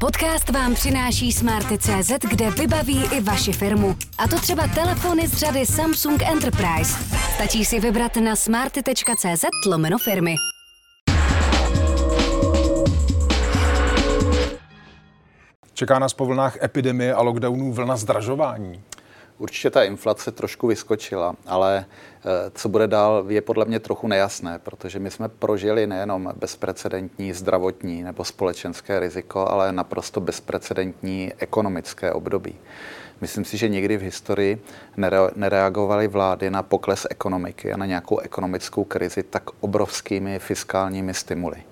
Podcast vám přináší Smarty.cz, kde vybaví i vaši firmu. A to třeba telefony z řady Samsung Enterprise. Stačí si vybrat na smarty.cz lomeno firmy. Čeká nás po vlnách epidemie a lockdownů vlna zdražování. Určitě ta inflace trošku vyskočila, ale eh, co bude dál, je podle mě trochu nejasné, protože my jsme prožili nejenom bezprecedentní zdravotní nebo společenské riziko, ale naprosto bezprecedentní ekonomické období. Myslím si, že nikdy v historii nereagovaly vlády na pokles ekonomiky a na nějakou ekonomickou krizi tak obrovskými fiskálními stimuly.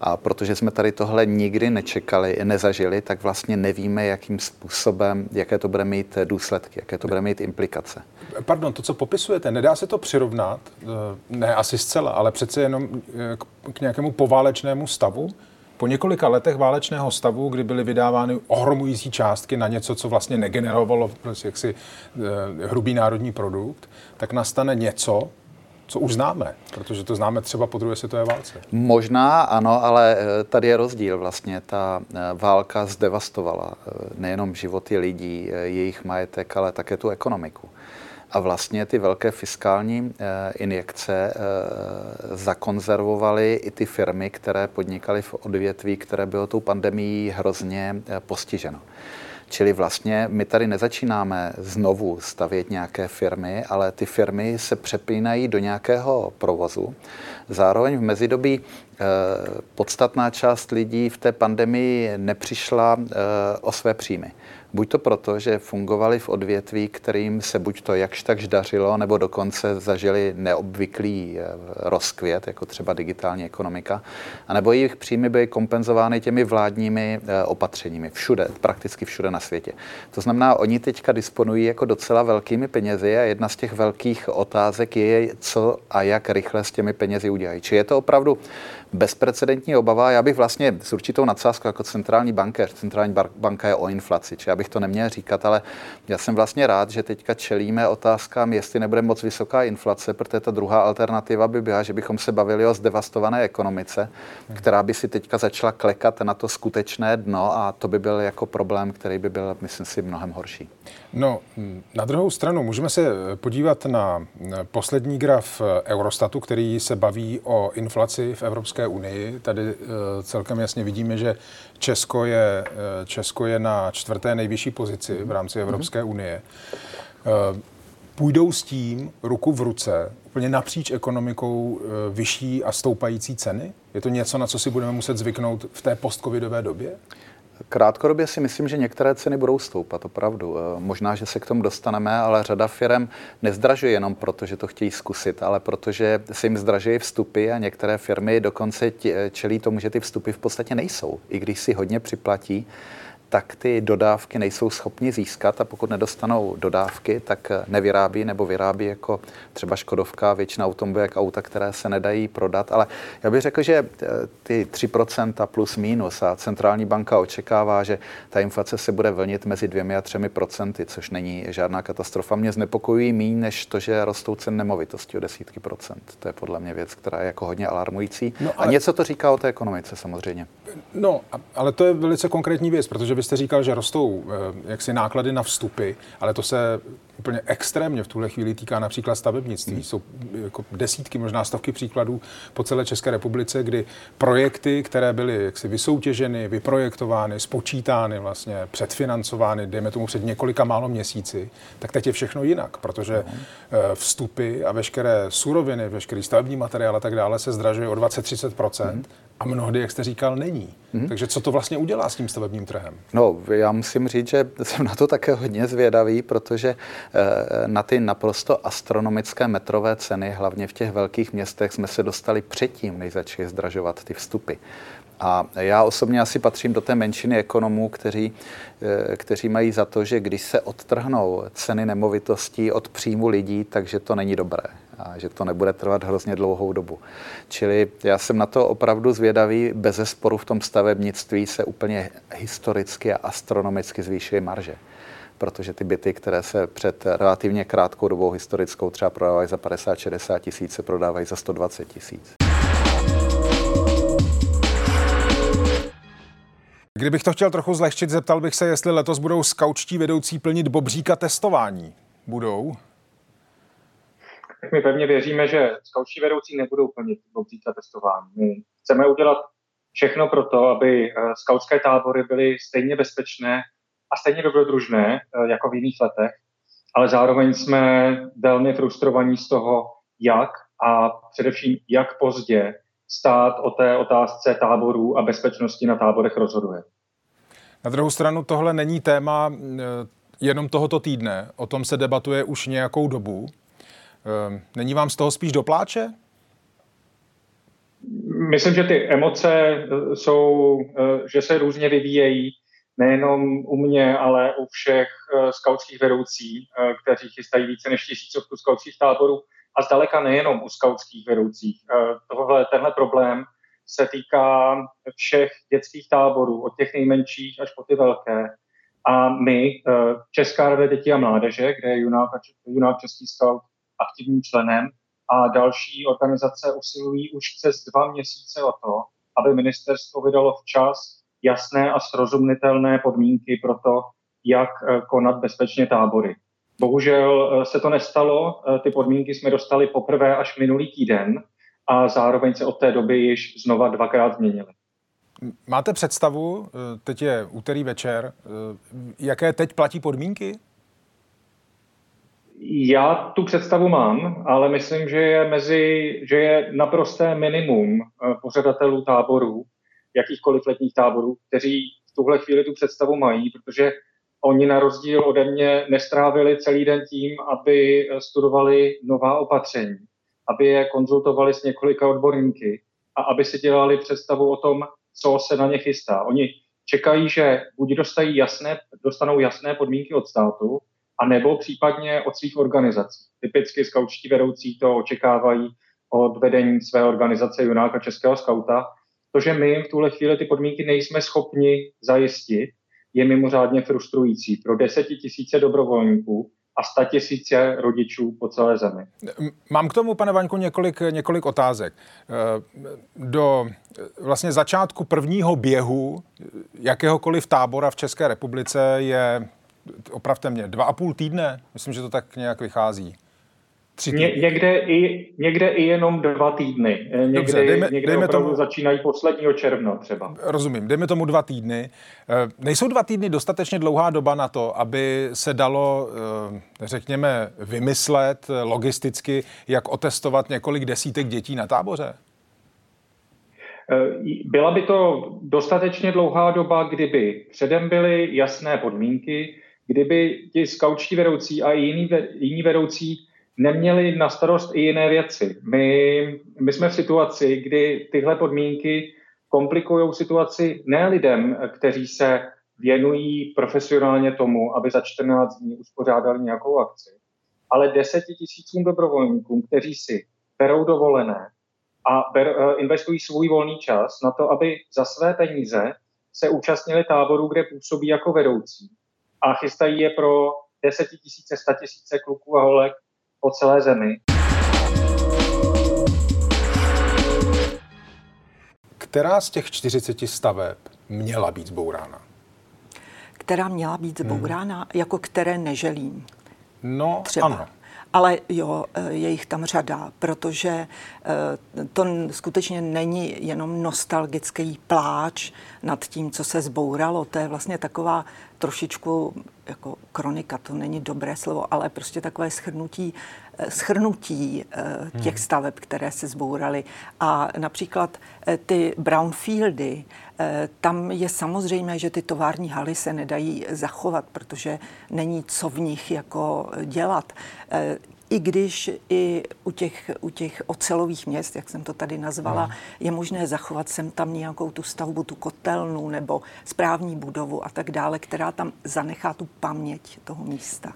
A protože jsme tady tohle nikdy nečekali, nezažili, tak vlastně nevíme, jakým způsobem, jaké to bude mít důsledky, jaké to bude mít implikace. Pardon, to, co popisujete, nedá se to přirovnat, eh, ne asi zcela, ale přece jenom eh, k nějakému poválečnému stavu? Po několika letech válečného stavu, kdy byly vydávány ohromující částky na něco, co vlastně negenerovalo prostě jaksi eh, hrubý národní produkt, tak nastane něco, co už známe, protože to známe třeba po druhé světové válce. Možná ano, ale eh, tady je rozdíl vlastně. Ta eh, válka zdevastovala eh, nejenom životy lidí, jejich majetek, ale také tu ekonomiku. A vlastně ty velké fiskální injekce zakonzervovaly i ty firmy, které podnikaly v odvětví, které bylo tou pandemií hrozně postiženo. Čili vlastně my tady nezačínáme znovu stavět nějaké firmy, ale ty firmy se přepínají do nějakého provozu. Zároveň v mezidobí eh, podstatná část lidí v té pandemii nepřišla eh, o své příjmy. Buď to proto, že fungovali v odvětví, kterým se buď to jakž takž dařilo, nebo dokonce zažili neobvyklý eh, rozkvět, jako třeba digitální ekonomika, anebo jejich příjmy byly kompenzovány těmi vládními eh, opatřeními všude, prakticky všude na světě. To znamená, oni teďka disponují jako docela velkými penězi a jedna z těch velkých otázek je, co a jak rychle s těmi penězi udělají. Či je to opravdu bezprecedentní obava. Já bych vlastně s určitou nadsázkou jako centrální bankéř, centrální banka je o inflaci, či já bych to neměl říkat, ale já jsem vlastně rád, že teďka čelíme otázkám, jestli nebude moc vysoká inflace, protože ta druhá alternativa by byla, že bychom se bavili o zdevastované ekonomice, která by si teďka začala klekat na to skutečné dno a to by byl jako problém, který by byl, myslím si, mnohem horší. No, na druhou stranu můžeme se podívat na poslední graf Eurostatu, který se baví o inflaci v Evropské unii. Tady eh, celkem jasně vidíme, že Česko je, eh, Česko je na čtvrté nejvyšší pozici v rámci Evropské unie. Eh, půjdou s tím ruku v ruce úplně napříč ekonomikou vyšší a stoupající ceny? Je to něco, na co si budeme muset zvyknout v té postcovidové době? Krátkodobě si myslím, že některé ceny budou stoupat, opravdu. Eh, možná, že se k tomu dostaneme, ale řada firm nezdražuje jenom proto, že to chtějí zkusit, ale protože se jim zdražují vstupy a některé firmy dokonce eh, čelí tomu, že ty vstupy v podstatě nejsou, i když si hodně připlatí tak ty dodávky nejsou schopni získat a pokud nedostanou dodávky, tak nevyrábí nebo vyrábí jako třeba Škodovka, většina automobilek, auta, které se nedají prodat. Ale já bych řekl, že eh, ty 3% plus minus a centrální banka očekává, že ta inflace se bude vlnit mezi 2 a 3 procenty, což není žádná katastrofa. Mě znepokojují méně než to, že rostou ceny nemovitosti o desítky procent. To je podle mě věc, která je jako hodně alarmující. No, ale... A něco to říká o té ekonomice samozřejmě. No, ale to je velice konkrétní věc, protože vy jste říkal, že rostou eh, jaksi náklady na vstupy, ale to se úplně extrémně v tuhle chvíli týká například stavebnictví. Hmm. Jsou jako desítky, možná stovky příkladů po celé České republice, kdy projekty, které byly jaksi vysoutěženy, vyprojektovány, spočítány, vlastně předfinancovány, dejme tomu před několika málo měsíci, tak teď je všechno jinak, protože hmm. vstupy a veškeré suroviny, veškerý stavební materiál a tak dále se zdražuje o 20-30%. Hmm a mnohdy, jak jste říkal, není. Mm-hmm. Takže co to vlastně udělá s tím stavebním trhem? No, já musím říct, že jsem na to také hodně zvědavý, protože eh, na ty naprosto astronomické metrové ceny, hlavně v těch velkých městech, jsme se dostali předtím, než začaly zdražovat ty vstupy. A já osobně asi patřím do té menšiny ekonomů, kteří, eh, kteří mají za to, že když se odtrhnou ceny nemovitostí od příjmu lidí, takže to není dobré a že to nebude trvat hrozně dlouhou dobu. Čili já jsem na to opravdu zvědavý. Bez sporu v tom stavebnictví se úplně historicky a astronomicky zvýšily marže protože ty byty, které se před relativně krátkou dobou historickou třeba prodávají za 50-60 tisíc, se prodávají za 120 tisíc. Kdybych to chtěl trochu zlehčit, zeptal bych se, jestli letos budou skaučtí vedoucí plnit bobříka testování. Budou? Tak my pevně věříme, že skaučtí vedoucí nebudou plnit bobříka testování. My chceme udělat všechno pro to, aby eh, skautské tábory byly stejně bezpečné a stejně dobrodružné eh, jako v jiných letech, ale zároveň jsme velmi frustrovaní z toho, jak a především jak pozdě stát o té otázce táborů a bezpečnosti na táborech rozhoduje. Na druhou stranu tohle není téma eh, jenom tohoto týdne. O tom se debatuje už nějakou dobu. Eh, není vám z toho spíš dopláče? Myslím, že ty emoce jsou, že se různě vyvíjejí, nejenom u mě, ale u všech skautských vedoucí, kteří chystají více než tisícovku skautských táborů a zdaleka nejenom u skautských vedoucích. Eh, tohle, tenhle problém se týká všech dětských táborů, od těch nejmenších až po ty velké. A my, eh, Česká rada dětí a mládeže, kde je Junák, Junák Český scout aktivním členem, a další organizace usilují už přes dva měsíce o to, aby ministerstvo vydalo včas jasné a srozumitelné podmínky pro to, jak eh, konat bezpečně tábory. Bohužel eh, se to nestalo, eh, ty podmínky jsme dostali poprvé až minulý týden a zároveň se od té doby již znova dvakrát změnily. Máte představu, teď je úterý večer, jaké teď platí podmínky? Já tu představu mám, ale myslím, že je, mezi, že je naprosté minimum pořadatelů táborů, jakýchkoliv letních táborů, kteří v tuhle chvíli tu představu mají, protože Oni na rozdíl ode mě nestrávili celý den tím, aby studovali nová opatření, aby je konzultovali s několika odborníky a aby si dělali představu o tom, co se na ně chystá. Oni čekají, že buď dostají jasné, dostanou jasné podmínky od státu, a nebo případně od svých organizací. Typicky skaučtí vedoucí to očekávají od vedení své organizace Junáka Českého skauta. To, že my v tuhle chvíli ty podmínky nejsme schopni zajistit, je mimořádně frustrující pro desetitisíce dobrovolníků a sta tisíce rodičů po celé zemi. Mám k tomu, pane Vaňku, několik, několik otázek. Eh, do vlastně začátku prvního běhu jakéhokoliv tábora v České republice je, opravte mě, dva a půl týdne? Myslím, že to tak nějak vychází. Tři Ně, někde, i, někde i jenom dva týdny. Eh, někde, Dobře, dejme, někde dejme tomu, začínají posledního června třeba. Rozumím, dejme tomu dva týdny. Eh, nejsou dva týdny dostatečně dlouhá doba na to, aby se dalo, eh, řekněme, vymyslet logisticky, jak otestovat několik desítek dětí na táboře? Byla by to dostatečně dlouhá doba, kdyby předem byly jasné podmínky, kdyby ti skaučtí vedoucí a jiní, jiní vedoucí neměli na starost i jiné věci. My, my jsme v situaci, kdy tyhle podmínky komplikují situaci ne lidem, kteří se věnují profesionálně tomu, aby za 14 dní uspořádali nějakou akci, ale deseti tisícům dobrovolníkům, kteří si berou dovolené a ber, eh, investují svůj volný čas na to, aby za své peníze se účastnili táborů, kde působí jako vedoucí a chystají je pro desetitisíce, statisíce kluků a holek po celé zemi. Která z těch 40 staveb měla být zbourána? Která měla být zbourána, hmm. jako které neželím. No, Třeba. ano. Ale jo, eh, je jich tam řada, protože eh, to skutečně není jenom nostalgický pláč nad tím, co se zbouralo. To je vlastně taková trošičku jako kronika, to není dobré slovo, ale prostě takové schrnutí, schrnutí těch hmm. staveb, které se zbouraly. A například ty brownfieldy, tam je samozřejmé, že ty tovární haly se nedají zachovat, protože není co v nich jako dělat i když i u těch, u těch ocelových měst, jak jsem to tady nazvala, no. je možné zachovat sem tam nějakou tu stavbu, tu kotelnu nebo správní budovu a tak dále, která tam zanechá tu paměť toho místa.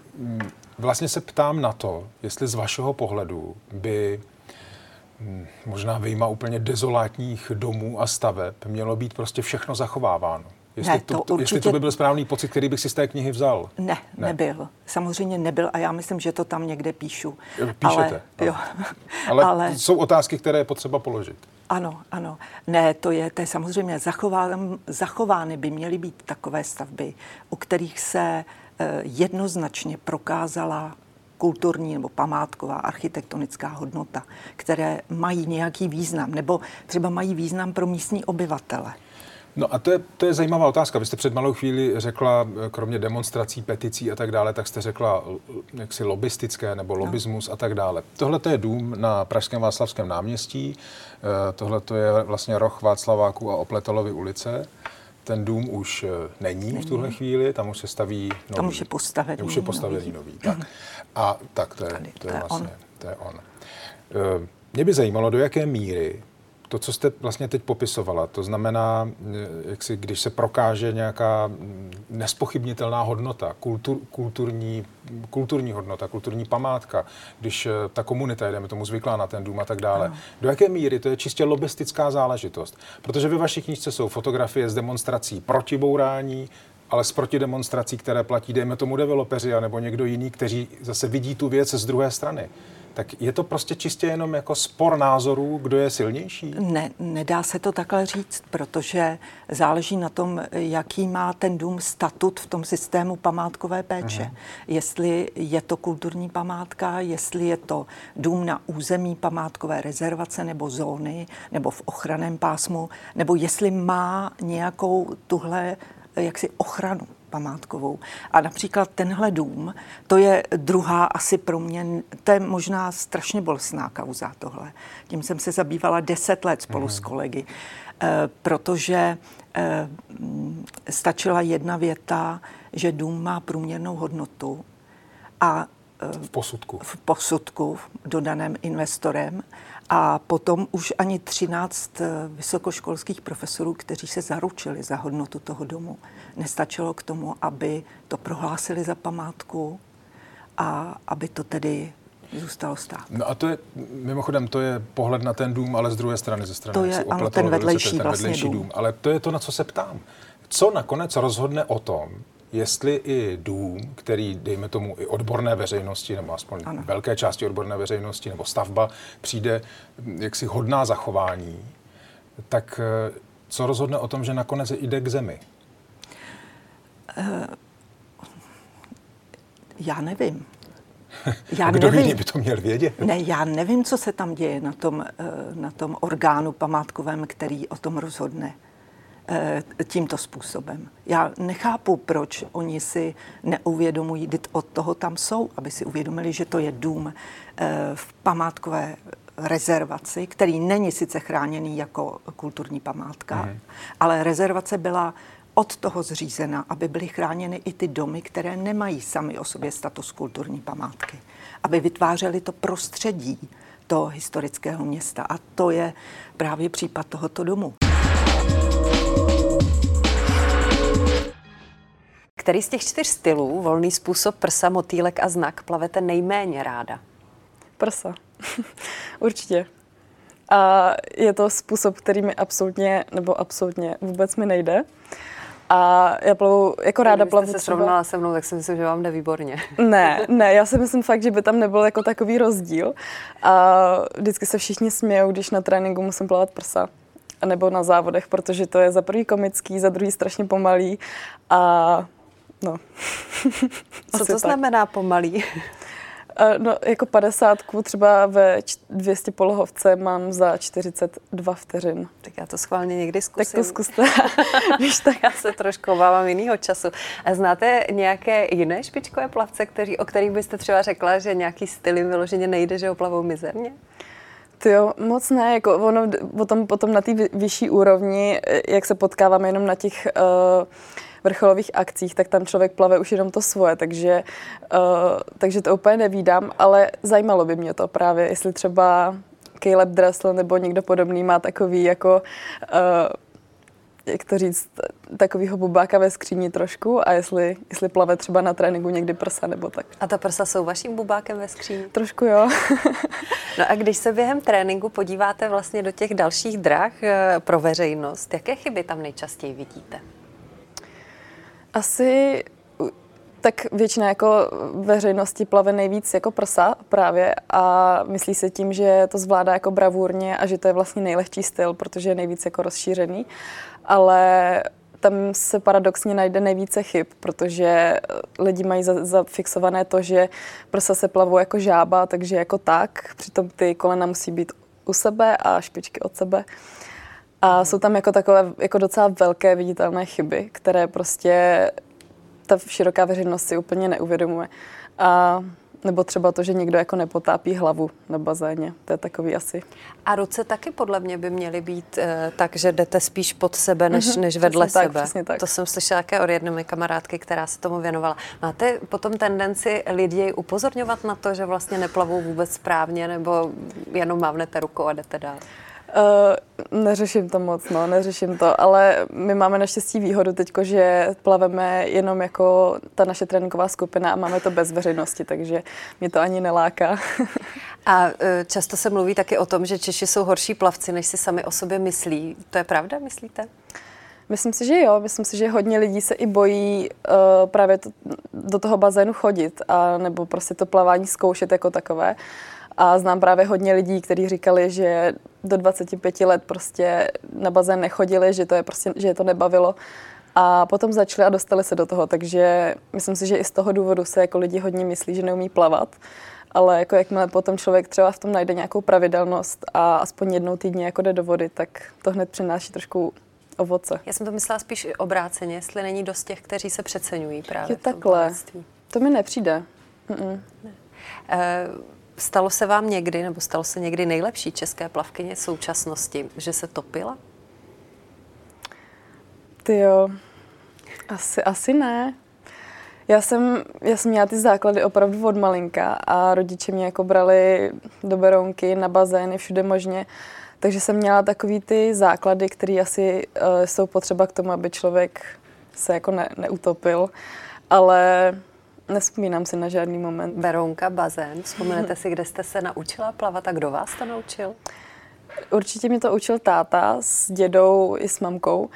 Vlastně se ptám na to, jestli z vašeho pohledu by hmm, možná vyjma úplně dezolátních domů a staveb mělo být prostě všechno zachováváno. Jestli, Ne, to, to to, jestli určitě- to by byl správný pocit, který bych si z té knihy vzal. Ne, Ne. ne, nebyl. Samozřejmě nebyl a já myslím, že to tam někde píšu. Píšete, Ale, jo. Ale, ale jsou otázky, které je potřeba položit. ano, ano. Ne, to je, to je samozřejmě zachován, zachovány by měly být takové stavby, u kterých se eh, jednoznačně prokázala kulturní nebo památková architektonická hodnota, které mají nějaký význam, nebo třeba mají význam pro místní obyvatele. No a to je, to je zajímavá otázka. Vy jste před malou chvíli řekla, eh, kromě demonstrací, peticí a tak dále, tak jste řekla l- jaksi lobistické nebo lobismus a tak dále. Tohle to je dům na Pražském Václavském náměstí, tohle to je vlastně roh Václaváků a Opletalovy ulice. Ten dům už eh, není, v tuhle chvíli, tam už se staví nový. Tam už je postavený Už je postavený nový. Tak. A tak to je, Tady, to je to je vlastně, on. to je on. Eh, Mě by zajímalo, do jaké míry to, co jste vlastně teď popisovala, to znamená, eh, jak si, když se prokáže nějaká mm, nespochybnitelná hodnota, kultur, kulturní, kulturní hodnota, kulturní památka, když eh, ta komunita, jdeme tomu zvyklá na ten dům a tak dále, do jaké míry to je čistě lobistická záležitost? Protože ve vaší knižce jsou fotografie z demonstrací proti bourání, ale z protidemonstrací, které platí, dejme tomu developeři nebo někdo jiný, kteří zase vidí tu věc z druhé strany. Tak je to prostě čistě jenom jako spor názorů, kdo je silnější? Ne, nedá se to takhle říct, protože záleží na tom, jaký má ten dům statut v tom systému památkové péče. Mhm. Jestli je to kulturní památka, jestli je to dům na území památkové rezervace nebo zóny, nebo v ochraném pásmu, nebo jestli má nějakou tuhle jaksi ochranu památkovou. A například tenhle dům, to je druhá asi pro mě, to je možná strašně bolestná kauza tohle. Tím jsem se zabývala deset let spolu s kolegy, eh, protože eh, mm, stačila jedna věta, že dům má průměrnou hodnotu a V posudku. v posudku dodaném investorem a potom už ani 13 eh, vysokoškolských profesorů, kteří se zaručili za hodnotu toho domu, nestačilo k tomu, aby to prohlásili za památku a aby to tedy zůstalo stát. No a to je, mimochodem, to je pohled na ten dům, ale z druhé strany, ze strany To je, ano, ten vedlejší ten vlastně vedlejší dům. dům. Ale to je to, na co se ptám. Co nakonec rozhodne o tom, jestli i dům, který, dejme tomu, i odborné veřejnosti, nebo aspoň ano. Velké části odborné veřejnosti, nebo stavba, přijde hm, jaksi hodná zachování, tak eh, co rozhodne o tom, že nakonec jde k zemi? Já nevím. Já kdo nevím. jiný by to měl vědět? Ne, já nevím, co se tam děje na tom, eh, na tom orgánu památkovém, který o tom rozhodne tímto způsobem. Já nechápu, proč oni si neuvědomují, od toho tam jsou, aby si uvědomili, že to je dům eh, v památkové rezervaci, který není sice chráněný jako kulturní památka, Mhm. ale rezervace byla od toho zřízena, aby byly chráněny i ty domy, které nemají sami o sobě status kulturní památky. Aby vytvářely to prostředí toho historického města. A to je právě případ tohoto domu. Který z těch čtyř stylů, volný způsob, prsa, motýlek a znak, plavete nejméně ráda? Prsa. Určitě. A je to způsob, který mi absolutně, nebo absolutně vůbec mi nejde. A já plavu, jako ráda plavu se třeba... srovnala se mnou, tak si myslím, že vám jde výborně. Ne, ne, já si myslím fakt, že by tam nebyl jako takový rozdíl. A vždycky se všichni smějou, když na tréninku musím plavat prsa. Nebo na závodech, protože to je za prvý komický, za druhý strašně pomalý. A no. Co Asi to tak. znamená pomalý? Eh, No, jako 50 třeba ve č- 200 polohovce mám za 42 vteřin. Tak já to schválně někdy Tak zkusím. to zkuste. Když tak. Já se trošku obávám jiného času. A znáte nějaké jiné špičkové plavce, kteří, o kterých byste třeba řekla, že nějaký styl jim vyloženě nejde, že ho plavou mizerně? Ty jo, moc ne, jako ono potom, potom na té vy- vyšší úrovni, eh, jak se potkáváme jenom na těch uh, vrcholových akcích, tak tam člověk plave už jenom to svoje, takže, uh, takže to úplně nevídám, ale zajímalo by mě to právě, jestli třeba Caleb Dressel nebo někdo podobný má takový jako uh, jak to říct, takovýho bubáka ve skříni trošku a jestli, jestli plave třeba na tréninku někdy prsa nebo tak. A ta prsa jsou vaším bubákem ve skříni? Trošku jo. No a když se během tréninku podíváte vlastně do těch dalších drah eh, pro veřejnost, jaké chyby tam nejčastěji vidíte? Asi tak většina jako veřejnosti plave nejvíc jako prsa právě a myslí se tím, že to zvládá jako bravurně a že to je vlastně nejlehčí styl, protože je nejvíc jako rozšířený. Ale tam se paradoxně najde nejvíce chyb, protože lidi mají zafixované to, že prsa se plavou jako žába, takže jako tak, přitom ty kolena musí být u sebe a špičky od sebe. A jsou tam jako takové jako docela velké viditelné chyby, které prostě ta široká veřejnost si úplně neuvědomuje. A nebo třeba to, že někdo jako nepotápí hlavu na bazéně. To je takový asi. A ruce taky podle mě by měly být e, tak, že jdete spíš pod sebe, než, mm-hmm, než vedle přesně sebe. Tak, tak. To jsem slyšela také od jedné mé kamarádky, která se tomu věnovala. Máte potom tendenci lidi upozorňovat na to, že vlastně neplavou vůbec správně, nebo jenom mávnete rukou a jdete dál? Uh, neřeším to moc, no, neřeším to, ale my máme naštěstí výhodu teď, že plaveme jenom jako ta naše tréninková skupina a máme to bez veřejnosti, takže mě to ani neláká. a uh, často se mluví taky o tom, že Češi jsou horší plavci, než si sami o sobě myslí. To je pravda, myslíte? Myslím si, že jo. Myslím si, že hodně lidí se i bojí uh, právě to, do toho bazénu chodit a nebo prostě to plavání zkoušet jako takové. A znám právě hodně lidí, kteří říkali, že do 25 let prostě na bazén nechodili, že to je prostě, že je to nebavilo. A potom začali a dostali se do toho, takže myslím si, že i z toho důvodu se jako lidi hodně myslí, že neumí plavat. Ale jako jakmile potom člověk třeba v tom najde nějakou pravidelnost a aspoň jednou týdně jako jde do vody, tak to hned přináší trošku ovoce. Já jsem to myslela spíš obráceně, jestli není dost těch, kteří se přeceňují právě Je takhle. To mi nepřijde. Mm-mm. Ne. Uh, Stalo se vám někdy, nebo stalo se někdy nejlepší české plavkyně současnosti, že se topila? Ty jo, asi, asi ne. Já jsem, já jsem měla ty základy opravdu od malinka a rodiče mě jako brali do Berounky, na bazény, všude možně. Takže jsem měla takový ty základy, které asi uh, jsou potřeba k tomu, aby člověk se jako ne, neutopil. Ale Nespomínám si na žádný moment. Veronka, bazén. Vzpomenete si, kde jste se naučila plavat a kdo vás to naučil? Určitě mě to učil táta s dědou i s mamkou.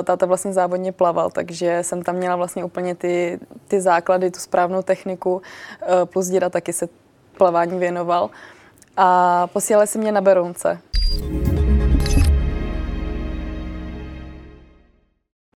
Eh, táta vlastně závodně plaval, takže jsem tam měla vlastně úplně ty, ty základy, tu správnou techniku, eh, plus děda taky se plavání věnoval. A posílali si mě na Berounce,